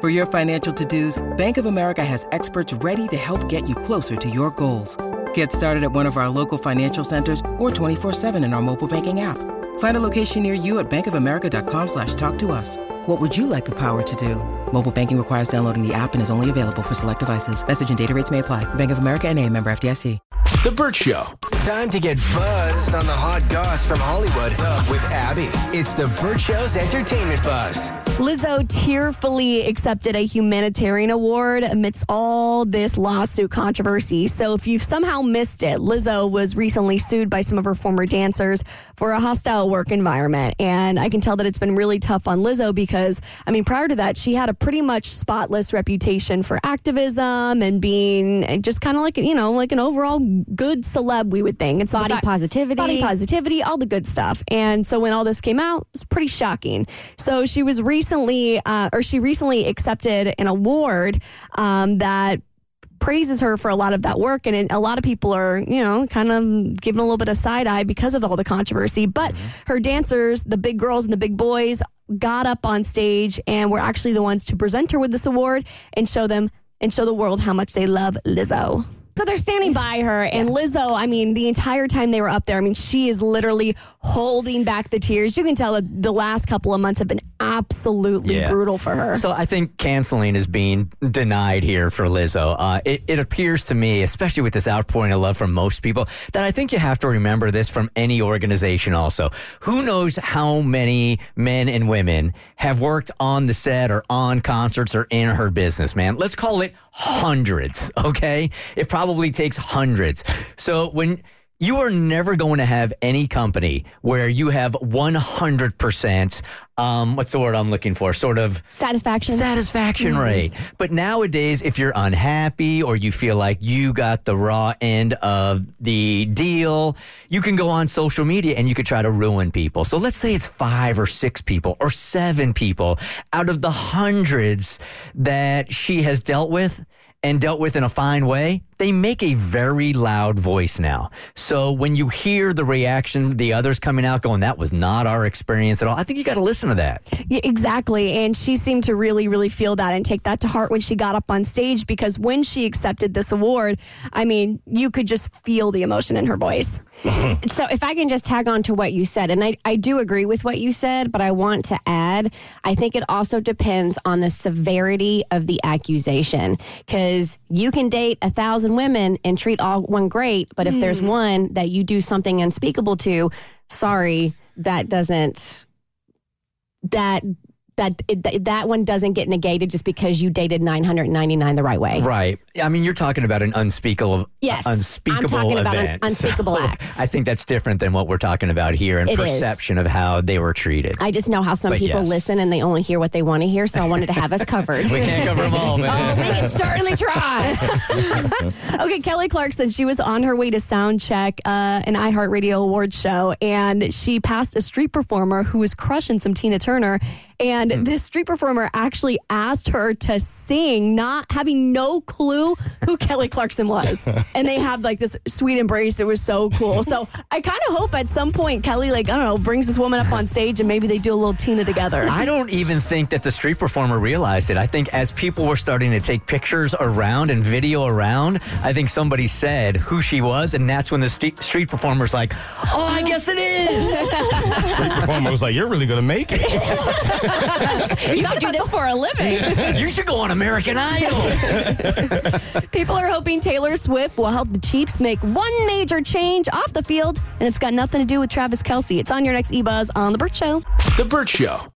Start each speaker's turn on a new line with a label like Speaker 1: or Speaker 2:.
Speaker 1: For your financial to-dos, Bank of America has experts ready to help get you closer to your goals. Get started at one of our local financial centers or 24-7 in our mobile banking app. Find a location near you at bankofamerica.com slash talk to us. What would you like the power to do? Mobile banking requires downloading the app and is only available for select devices. Message and data rates may apply. Bank of America and a member FDIC.
Speaker 2: The Bert Show.
Speaker 3: Time to get buzzed on the hot goss from Hollywood with Abby. It's the Bert Show's entertainment buzz.
Speaker 4: Lizzo tearfully accepted a humanitarian award amidst all this lawsuit controversy. So, if you've somehow missed it, Lizzo was recently sued by some of her former dancers for a hostile work environment. And I can tell that it's been really tough on Lizzo because, I mean, prior to that, she had a pretty much spotless reputation for activism and being just kind of like, you know, like an overall good celeb, we would think. It's
Speaker 5: Body positivity.
Speaker 4: Body positivity, all the good stuff. And so when all this came out, it was pretty shocking. So she was recently, uh, or she recently accepted an award um, that praises her for a lot of that work. And a lot of people are you know kind of giving a little bit of side eye because of all the controversy. But her dancers the big girls and the big boys got up on stage and were actually the ones to present her with this award and show them and show the world how much they love Lizzo so they're standing by her, and Lizzo, I mean, the entire time they were up there, I mean, she is literally holding back the tears. You can tell that the last couple of months have been absolutely
Speaker 6: Yeah.
Speaker 4: brutal for her.
Speaker 6: So I think canceling is being denied here for Lizzo. Uh, it, it appears to me, especially with this outpouring of love from most people, that I think you have to remember this from any organization also. Who knows how many men and women have worked on the set or on concerts or in her business, man? Let's call it hundreds, okay? It probably takes hundreds. So when you are never going to have any company where you have 100%, um, what's the word I'm looking for? Sort of
Speaker 4: Satisfaction.
Speaker 6: satisfaction rate. But nowadays, if you're unhappy or you feel like you got the raw end of the deal, you can go on social media and you could try to ruin people. So let's say it's five or six people or seven people out of the hundreds that she has dealt with and dealt with in a fine way, they make a very loud voice now. So when you hear the reaction, the others coming out going, that was not our experience at all, I think you got to listen to that.
Speaker 4: Yeah, exactly. And she seemed to really, really feel that and take that to heart when she got up on stage because when she accepted this award, I mean, you could just feel the emotion in her voice.
Speaker 5: So if I can just tag on to what you said, and I, I do agree with what you said, but I want to add, I think it also depends on the severity of the accusation. Because you can date a thousand women and treat all one great, but if there's hmm. one that you do something unspeakable to, sorry, that doesn't that that that, that one doesn't get negated just because you dated 999 the right way.
Speaker 6: Right. I mean, you're talking about an unspeakable,
Speaker 5: Yes, I'm
Speaker 6: unspeakable
Speaker 5: talking about an
Speaker 6: event.
Speaker 5: unspeakable
Speaker 6: So
Speaker 5: acts.
Speaker 6: I think that's different than what we're talking about here and
Speaker 5: It is.
Speaker 6: perception of how they were treated.
Speaker 5: I just know how some
Speaker 6: But
Speaker 5: people
Speaker 6: yes.
Speaker 5: listen and they only hear what they want to hear, so I wanted to have us covered.
Speaker 6: we can't cover them all, man.
Speaker 4: Oh, we can certainly try. okay, Kelly Clarkson, she was on her way to sound check uh, an iHeartRadio Awards show, and she passed a street performer who was crushing some Tina Turner. And
Speaker 6: Hmm.
Speaker 4: this street performer actually asked her to sing, not having no clue who Kelly Clarkson was. and they had like this sweet embrace. It was so cool. So I kind of hope at some point Kelly, like, I don't know, brings this woman up on stage and maybe they do a little Tina together.
Speaker 6: I don't even think that the street performer realized it. I think as people were starting to take pictures around and video around, I think somebody said who she was, and that's when the street, street performer's like, "Oh, I guess it is."
Speaker 2: Performer was like, "You're really gonna make it."
Speaker 5: you should do this for a living.
Speaker 6: you should go on American Idol.
Speaker 4: People are hoping Taylor Swift will help the Chiefs make one major change off the field, and it's got nothing to do with Travis Kelce. It's on your next E Buzz on The Bert Show.
Speaker 2: The Bert Show.